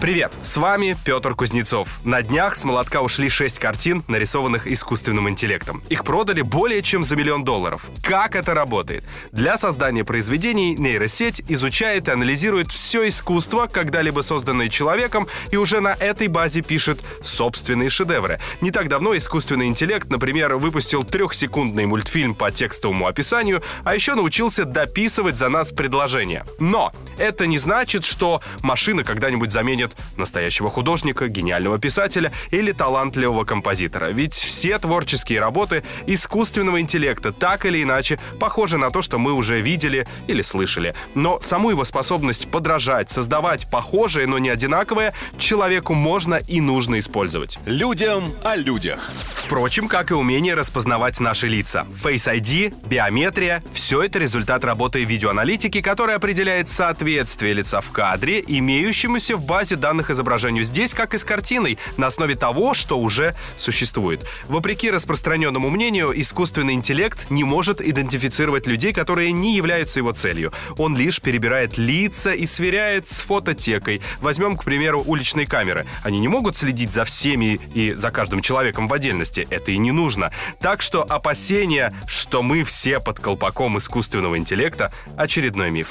Привет, с вами Петр Кузнецов. На днях с молотка ушли шесть картин, нарисованных искусственным интеллектом. Их продали более чем за миллион долларов. Как это работает? Для создания произведений нейросеть изучает и анализирует все искусство, когда-либо созданное человеком, и уже на этой базе пишет собственные шедевры. Не так давно искусственный интеллект, например, выпустил трехсекундный мультфильм по текстовому описанию, а еще научился дописывать за нас предложения. Но это не значит, что машина когда-нибудь заменит нет настоящего художника, гениального писателя или талантливого композитора. Ведь все творческие работы искусственного интеллекта так или иначе похожи на то, что мы уже видели или слышали. Но саму его способность подражать, создавать похожее, но не одинаковое, человеку можно и нужно использовать. Людям о людях. Впрочем, как и умение распознавать наши лица. Face ID, биометрия — все это результат работы видеоаналитики, которая определяет соответствие лица в кадре, имеющемуся в базе данных изображению здесь, как и с картиной, на основе того, что уже существует. Вопреки распространенному мнению, искусственный интеллект не может идентифицировать людей, которые не являются его целью. Он лишь перебирает лица и сверяет с фототекой. Возьмем, к примеру, уличные камеры. Они не могут следить за всеми и за каждым человеком в отдельности. Это и не нужно. Так что опасения, что мы все под колпаком искусственного интеллекта, очередной миф.